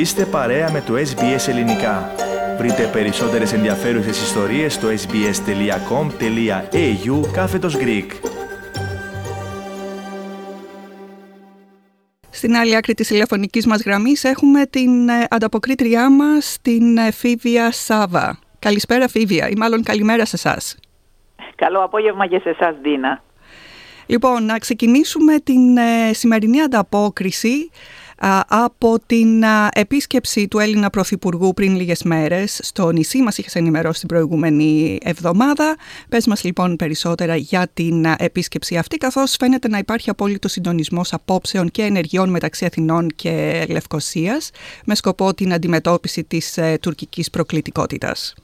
Είστε παρέα με το SBS Ελληνικά. Βρείτε περισσότερες ενδιαφέρουσες ιστορίες στο sbs.com.au κάθετος Greek. Στην άλλη άκρη της τηλεφωνικής μας γραμμής έχουμε την ε, ανταποκρίτριά μας, την ε, Φίβια Σάβα. Καλησπέρα Φίβια ή μάλλον καλημέρα σε εσάς. Καλό απόγευμα και σε εσάς Δίνα. Λοιπόν, να ξεκινήσουμε την ε, σημερινή ανταπόκριση από την επίσκεψη του Έλληνα Πρωθυπουργού πριν λίγες μέρες στο νησί. Μας είχες ενημερώσει την προηγούμενη εβδομάδα. Πες μας λοιπόν περισσότερα για την επίσκεψη αυτή, καθώς φαίνεται να υπάρχει απόλυτο συντονισμός απόψεων και ενεργειών μεταξύ Αθηνών και Λευκοσίας, με σκοπό την αντιμετώπιση της ε, τουρκικής προκλητικότητας.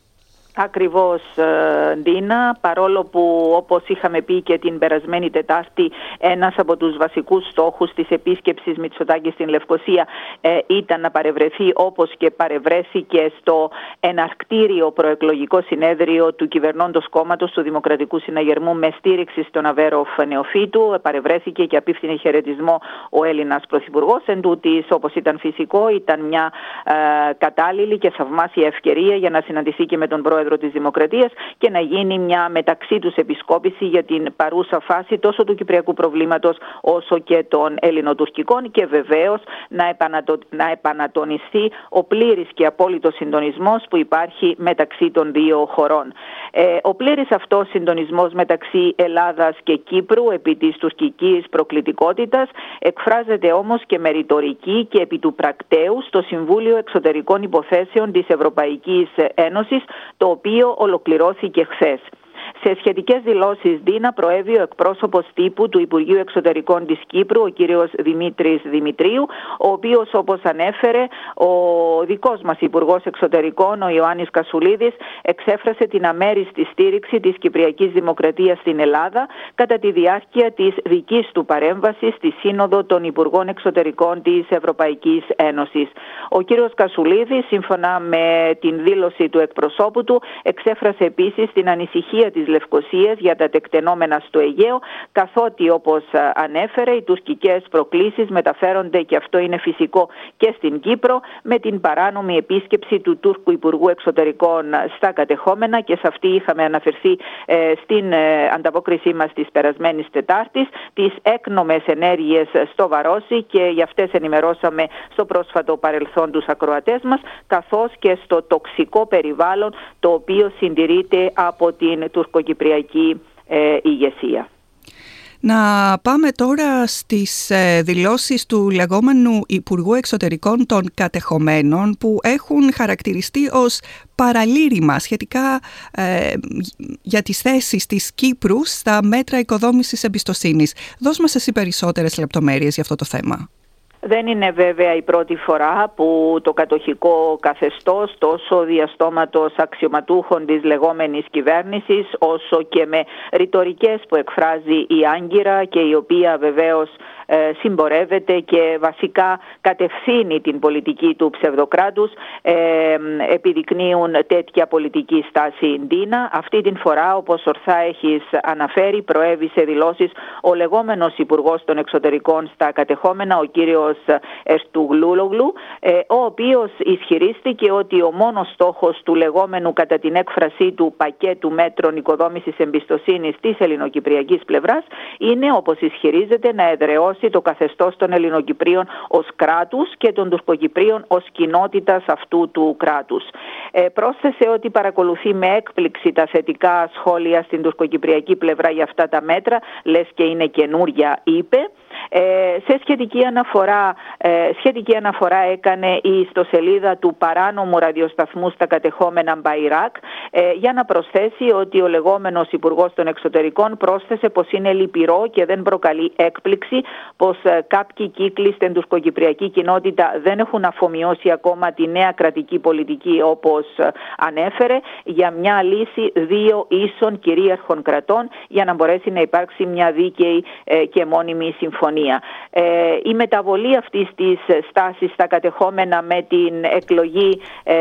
Ακριβώς ε, Ντίνα, παρόλο που όπως είχαμε πει και την περασμένη Τετάρτη ένας από τους βασικούς στόχους της επίσκεψης Μητσοτάκης στην Λευκοσία ε, ήταν να παρευρεθεί όπως και παρευρέθηκε στο εναρκτήριο προεκλογικό συνέδριο του κυβερνώντος κόμματος του Δημοκρατικού Συναγερμού με στήριξη στον Αβέροφ Νεοφύτου. Ε, παρευρέθηκε και απίφθινε χαιρετισμό ο Έλληνας Πρωθυπουργός. Εν τούτης, όπως ήταν φυσικό, ήταν μια κατάλληλη και θαυμάσια ευκαιρία για να συναντηθεί και με τον πρόεδρο πρόεδρο της Δημοκρατίας και να γίνει μια μεταξύ τους επισκόπηση για την παρούσα φάση τόσο του κυπριακού προβλήματος όσο και των ελληνοτουρκικών και βεβαίως να, επανατο... να επανατονιστεί ο πλήρης και απόλυτος συντονισμός που υπάρχει μεταξύ των δύο χωρών. Ε, ο πλήρης αυτός συντονισμός μεταξύ Ελλάδας και Κύπρου επί της τουρκικής προκλητικότητας εκφράζεται όμως και με ρητορική και επί του πρακτέου στο Συμβούλιο Εξωτερικών Υποθέσεων της Ευρωπαϊκής Ένωσης το οποίο ολοκληρώθηκε χθες. Σε σχετικές δηλώσεις, Δίνα, προέβη ο εκπρόσωπος τύπου του Υπουργείου Εξωτερικών της Κύπρου, ο κύριος Δημήτρης Δημητρίου, ο οποίος, όπως ανέφερε, ο δικός μας Υπουργός Εξωτερικών, ο Ιωάννης Κασουλίδης, εξέφρασε την αμέριστη στήριξη της Κυπριακής Δημοκρατίας στην Ελλάδα κατά τη διάρκεια της δικής του παρέμβασης στη Σύνοδο των Υπουργών Εξωτερικών της Ευρωπαϊκής Ένωσης. Ο κύριος Κασουλίδης, σύμφωνα με την δήλωση του εκπροσώπου του, εξέφρασε επίσης την ανησυχία της Λευκοσίας για τα τεκτενόμενα στο Αιγαίο, καθότι όπως ανέφερε οι τουρκικές προκλήσεις μεταφέρονται και αυτό είναι φυσικό και στην Κύπρο με την παράνομη επίσκεψη του Τούρκου Υπουργού Εξωτερικών στα κατεχόμενα και σε αυτή είχαμε αναφερθεί ε, στην ε, ανταπόκρισή μας της περασμένης Τετάρτης τις έκνομες ενέργειες στο Βαρόσι και για αυτές ενημερώσαμε στο πρόσφατο παρελθόν τους ακροατές μας καθώς και στο τοξικό περιβάλλον το οποίο συντηρείται από την τουρκοκυπριακή ε, ηγεσία. Να πάμε τώρα στις ε, δηλώσεις του λεγόμενου Υπουργού Εξωτερικών των Κατεχομένων που έχουν χαρακτηριστεί ως παραλήρημα σχετικά ε, για τις θέσεις της Κύπρου στα μέτρα οικοδόμησης εμπιστοσύνης. Δώσ' μας εσύ περισσότερες λεπτομέρειες για αυτό το θέμα. Δεν είναι βέβαια η πρώτη φορά που το κατοχικό καθεστώς τόσο διαστόματος αξιωματούχων της λεγόμενης κυβέρνησης όσο και με ρητορικές που εκφράζει η Άγκυρα και η οποία βεβαίως ε, συμπορεύεται και βασικά κατευθύνει την πολιτική του ψευδοκράτους ε, επιδεικνύουν τέτοια πολιτική στάση Ντίνα. Αυτή την φορά όπως ορθά έχεις αναφέρει προέβη σε δηλώσεις ο λεγόμενος Υπουργός των Εξωτερικών στα κατεχόμενα ο κύριος Ερστουγλούλογλου ε, ο οποίος ισχυρίστηκε ότι ο μόνος στόχος του λεγόμενου κατά την έκφρασή του πακέτου μέτρων οικοδόμησης εμπιστοσύνης της ελληνοκυπριακής πλευράς είναι όπως ισχυρίζεται να εδραιώσει το καθεστώς των Ελληνοκυπρίων ως κράτους και των Τουρκοκυπρίων ως κοινότητας αυτού του κράτους. Ε, πρόσθεσε ότι παρακολουθεί με έκπληξη τα θετικά σχόλια στην τουρκοκυπριακή πλευρά για αυτά τα μέτρα, λες και είναι καινούρια, είπε. Ε, σε σχετική αναφορά, ε, σχετική αναφορά έκανε η ιστοσελίδα του παράνομου ραδιοσταθμού στα κατεχόμενα Μπαϊράκ ε, για να προσθέσει ότι ο λεγόμενος Υπουργός των Εξωτερικών πρόσθεσε πως είναι λυπηρό και δεν προκαλεί έκπληξη πως ε, κάποιοι κύκλοι στην τουρκοκυπριακή κοινότητα δεν έχουν αφομοιώσει ακόμα τη νέα κρατική πολιτική όπως ε, ανέφερε. Για μια λύση δύο ίσων κυρίαρχων κρατών για να μπορέσει να υπάρξει μια δίκαιη και μόνιμη συμφωνία αστυνομία. Ε, η μεταβολή αυτής της στάσης στα κατεχόμενα με την εκλογή ε,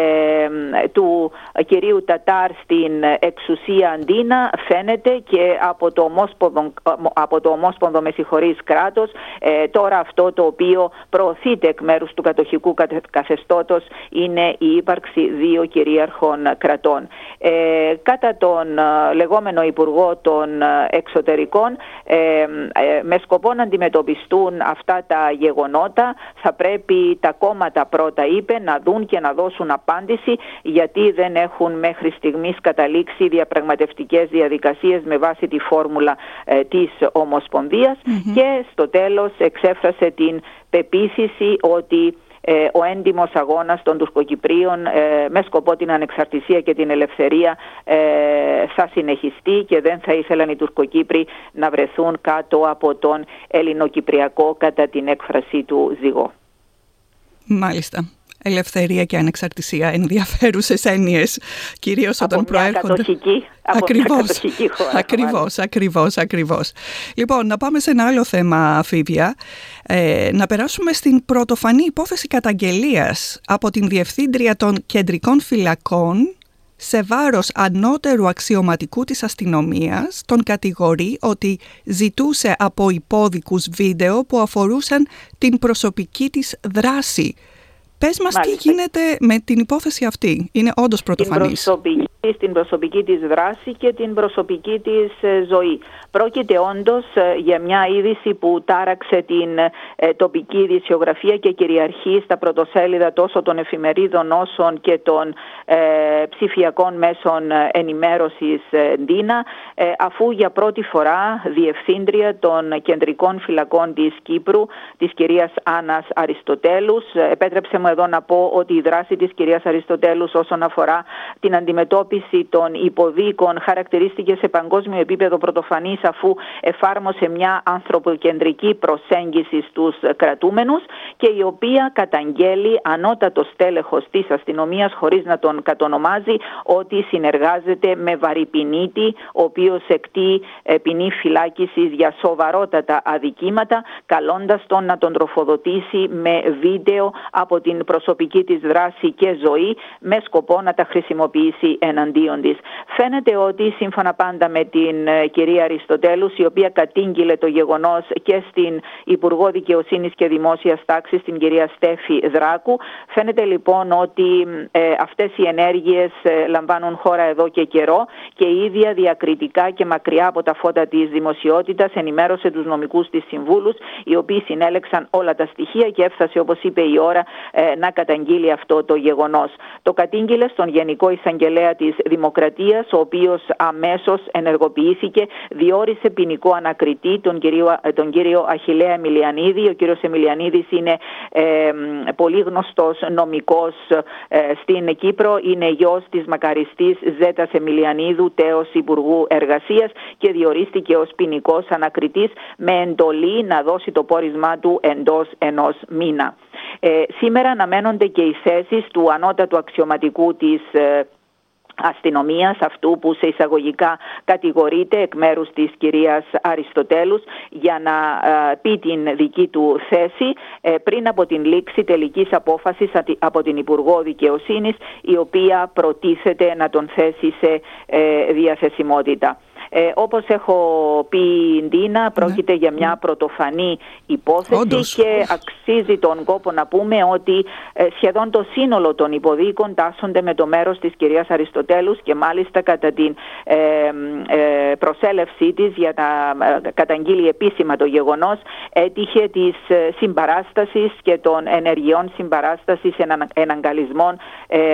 του κυρίου Τατάρ στην εξουσία Αντίνα φαίνεται και από το ομόσπονδο, από το ομόσπονδο με κράτος ε, τώρα αυτό το οποίο προωθείται εκ μέρους του κατοχικού καθεστώτος είναι η ύπαρξη δύο κυρίαρχων κρατών. Ε, κατά τον λεγόμενο Υπουργό των Εξωτερικών με σκοπό να αντιμετωπιστούν αυτά τα γεγονότα θα πρέπει τα κόμματα πρώτα είπε να δουν και να δώσουν απάντηση γιατί δεν έχουν μέχρι στιγμής καταλήξει διαπραγματευτικές διαδικασίες με βάση τη φόρμουλα ε, της ομοσπονδιας και στο τέλος εξέφρασε την πεποίθηση ότι ε, ο έντιμος αγώνας των Τουρκοκυπρίων ε, με σκοπό την ανεξαρτησία και την ελευθερία ε, θα συνεχιστεί και δεν θα ήθελαν οι Τουρκοκύπροι να βρεθούν κάτω από τον Ελληνοκυπριακό κατά την έκφραση του ζυγό. Μάλιστα ελευθερία και ανεξαρτησία ενδιαφέρουσες έννοιες, κυρίως όταν από προέρχονται... Κατοχική, από ακριβώς, μια κατοχική χώρα. Ακριβώς, ακριβώς, ακριβώς. Λοιπόν, να πάμε σε ένα άλλο θέμα, Φίβια. Ε, να περάσουμε στην πρωτοφανή υπόθεση καταγγελίας από την Διευθύντρια των Κεντρικών Φυλακών σε βάρος ανώτερου αξιωματικού της αστυνομίας τον κατηγορεί ότι ζητούσε από υπόδικους βίντεο που αφορούσαν την προσωπική της δράση Πες μας τι γίνεται με την υπόθεση αυτή. Είναι όντως πρωτοφανής στην προσωπική της δράση και την προσωπική της ε, ζωή. Πρόκειται όντως ε, για μια είδηση που τάραξε την ε, τοπική ειδησιογραφία και κυριαρχεί στα πρωτοσέλιδα τόσο των εφημερίδων όσο και των ψηφιακών μέσων ενημέρωσης Ντίνα αφού για πρώτη φορά διευθύντρια των κεντρικών φυλακών της Κύπρου της κυρίας Άννας Αριστοτέλους επέτρεψε μου εδώ να πω ότι η δράση της κυρίας Αριστοτέλους όσον αφορά την αντιμετώπιση των υποδίκων χαρακτηρίστηκε σε παγκόσμιο επίπεδο πρωτοφανής αφού εφάρμοσε μια ανθρωποκεντρική προσέγγιση στους κρατούμενους και η οποία καταγγέλει ανώτατο στέλεχος της αστυνομίας χωρίς να τον κατονομάζει ότι συνεργάζεται με βαρυπινίτη ο οποίος εκτεί ε, ποινή φυλάκισης για σοβαρότατα αδικήματα καλώντας τον να τον τροφοδοτήσει με βίντεο από την προσωπική της δράση και ζωή με σκοπό να τα χρησιμοποιήσει έναν Φαίνεται ότι σύμφωνα πάντα με την ε, κυρία Αριστοτέλου, η οποία κατήγγειλε το γεγονός και στην Υπουργό Δικαιοσύνης και Δημόσιας Τάξης, την κυρία Στέφη Δράκου, φαίνεται λοιπόν ότι ε, αυτές οι ενέργειες ε, λαμβάνουν χώρα εδώ και καιρό και η ίδια διακριτικά και μακριά από τα φώτα της δημοσιότητας ενημέρωσε τους νομικούς της συμβούλους, οι οποίοι συνέλεξαν όλα τα στοιχεία και έφτασε, όπως είπε η ώρα, ε, να καταγγείλει αυτό το γεγονός. Το κατήγγειλε στον Γενικό Εισαγγελέα της Δημοκρατίας, ο οποίος αμέσως ενεργοποιήθηκε, διόρισε ποινικό ανακριτή τον κύριο, τον κύριο Αχιλέα Εμιλιανίδη. Ο κύριος Εμιλιανίδης είναι ε, πολύ γνωστός νομικός ε, στην Κύπρο, είναι γιος της μακαριστής Ζέτας Εμιλιανίδου, τέος Υπουργού Εργασίας και διορίστηκε ως ποινικός ανακριτής με εντολή να δώσει το πόρισμά του εντός ενός μήνα. Ε, σήμερα αναμένονται και οι θέσεις του ανώτατου αξιωματικού της ε, αστυνομίας αυτού που σε εισαγωγικά κατηγορείται εκ μέρους της κυρίας Αριστοτέλους για να ε, πει την δική του θέση ε, πριν από την λήξη τελικής απόφασης από την Υπουργό Δικαιοσύνης η οποία προτίθεται να τον θέσει σε ε, διαθεσιμότητα. Ε, όπως έχω πει Ντίνα, ναι. πρόκειται για μια πρωτοφανή υπόθεση και αξίζει τον κόπο να πούμε ότι ε, σχεδόν το σύνολο των υποδίκων τάσσονται με το μέρος της κυρίας Αριστοτέλους και μάλιστα κατά την ε, ε, προσέλευσή της για να καταγγείλει επίσημα το γεγονός έτυχε της συμπαράστασης και των ενεργειών συμπαράστασης εναγκαλισμών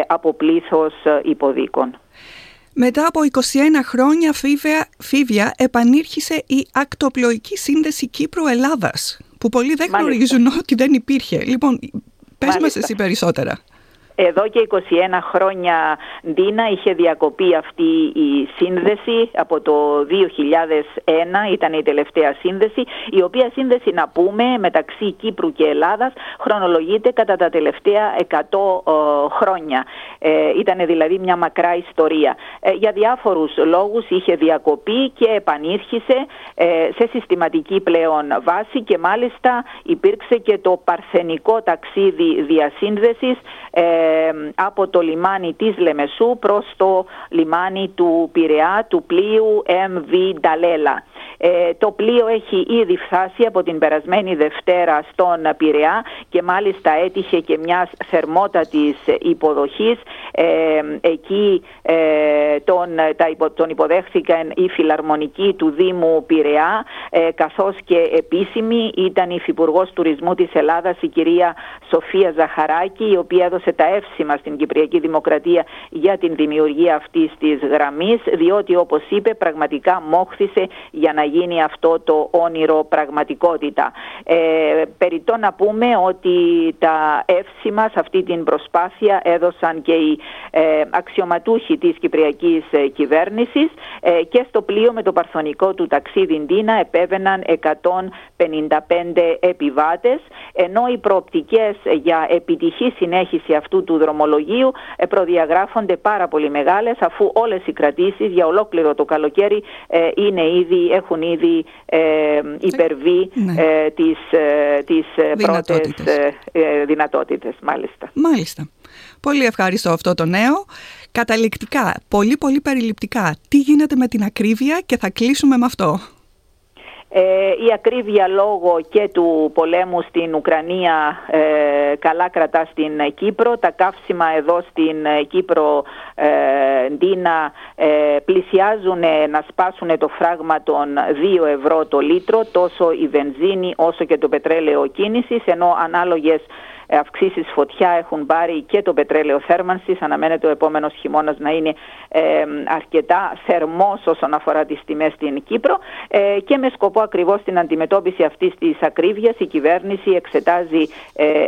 από πλήθος υποδίκων. Μετά από 21 χρόνια φίβια, φίβια επανήρχισε η ακτοπλοϊκή σύνδεση Κύπρου-Ελλάδας που πολλοί δεν γνωρίζουν ότι δεν υπήρχε. Λοιπόν, πες μας εσύ περισσότερα. Εδώ και 21 χρόνια Ντίνα είχε διακοπεί αυτή η σύνδεση από το 2001 ήταν η τελευταία σύνδεση η οποία σύνδεση να πούμε μεταξύ Κύπρου και Ελλάδας χρονολογείται κατά τα τελευταία 100 χρόνια. Ε, ήταν δηλαδή μια μακρά ιστορία. Ε, για διάφορους λόγους είχε διακοπεί και επανήρχισε ε, σε συστηματική πλέον βάση και μάλιστα υπήρξε και το παρθενικό ταξίδι διασύνδεσης ε, από το λιμάνι της Λεμεσού προς το λιμάνι του Πειραιά του πλοίου MV Νταλέλα. Ε, το πλοίο έχει ήδη φτάσει από την περασμένη Δευτέρα στον Πειραιά και μάλιστα έτυχε και μιας θερμότατης υποδοχής. Ε, εκεί ε, τον, τα, τον υποδέχθηκαν οι φιλαρμονικοί του Δήμου Πειραιά ε, καθώς και επίσημη ήταν η Υφυπουργός Τουρισμού της Ελλάδας η κυρία Σοφία Ζαχαράκη η οποία έδωσε τα εύσημα στην Κυπριακή Δημοκρατία για την δημιουργία αυτής της γραμμής διότι όπως είπε πραγματικά μόχθησε για να γίνει αυτό το όνειρο πραγματικότητα. Ε, περιττό να πούμε ότι τα εύσημα σε αυτή την προσπάθεια έδωσαν και οι ε, αξιωματούχοι της Κυπριακής ε, κυβέρνησης ε, και στο πλοίο με το παρθονικό του ταξίδι Ντίνα επέβαιναν 155 επιβάτες ενώ οι προοπτικές για επιτυχή συνέχιση αυτού του δρομολογίου ε, προδιαγράφονται πάρα πολύ μεγάλες αφού όλες οι κρατήσεις για ολόκληρο το καλοκαίρι είναι ήδη, έχουν ήδη ε, υπερβεί ναι. ε, τις, ε, τις δυνατότητες. πρώτες ε, δυνατότητες μάλιστα. Μάλιστα. Πολύ ευχαριστώ αυτό το νέο. Καταληκτικά, πολύ πολύ περιληπτικά, τι γίνεται με την ακρίβεια και θα κλείσουμε με αυτό. Ε, η ακρίβεια λόγω και του πολέμου στην Ουκρανία ε, καλά κρατά στην Κύπρο. Τα καύσιμα εδώ στην Κύπρο ε, Ντίνα ε, πλησιάζουν να σπάσουν το φράγμα των 2 ευρώ το λίτρο τόσο η βενζίνη όσο και το πετρέλαιο κίνησης ενώ ανάλογες ε, αυξήσεις φωτιά έχουν πάρει και το πετρέλαιο θέρμανσης. Αναμένεται ο επόμενος χειμώνας να είναι ε, αρκετά θερμός όσον αφορά τις τιμές στην Κύπρο ε, και με σκοπό ακριβώς την αντιμετώπιση αυτής της ακρίβειας η κυβέρνηση εξετάζει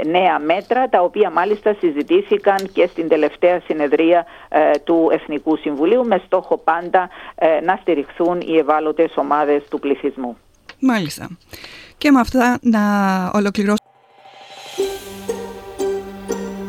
νέα μέτρα τα οποία μάλιστα συζητήθηκαν και στην τελευταία συνεδρία του Εθνικού Συμβουλίου με στόχο πάντα να στηριχθούν οι ευάλωτες ομάδες του πληθυσμού. Μάλιστα. Και με αυτά να ολοκληρώσουμε